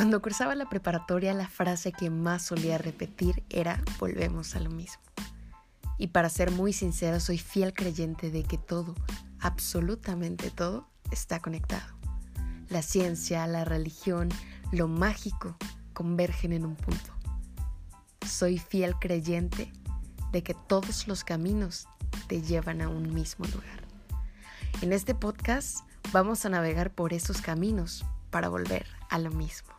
Cuando cursaba la preparatoria, la frase que más solía repetir era volvemos a lo mismo. Y para ser muy sincero, soy fiel creyente de que todo, absolutamente todo, está conectado. La ciencia, la religión, lo mágico convergen en un punto. Soy fiel creyente de que todos los caminos te llevan a un mismo lugar. En este podcast vamos a navegar por esos caminos para volver a lo mismo.